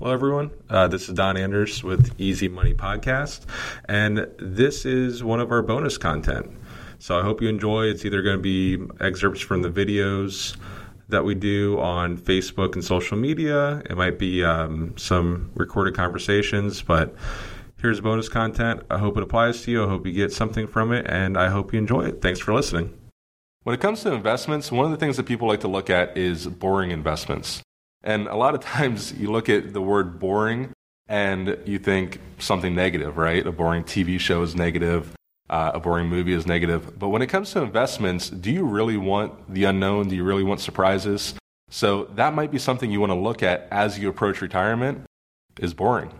Hello, everyone. Uh, this is Don Anders with Easy Money Podcast, and this is one of our bonus content. So I hope you enjoy. It's either going to be excerpts from the videos that we do on Facebook and social media. It might be um, some recorded conversations, but here's bonus content. I hope it applies to you. I hope you get something from it, and I hope you enjoy it. Thanks for listening. When it comes to investments, one of the things that people like to look at is boring investments. And a lot of times you look at the word boring and you think something negative, right? A boring TV show is negative, uh, a boring movie is negative. But when it comes to investments, do you really want the unknown? Do you really want surprises? So that might be something you want to look at as you approach retirement is boring.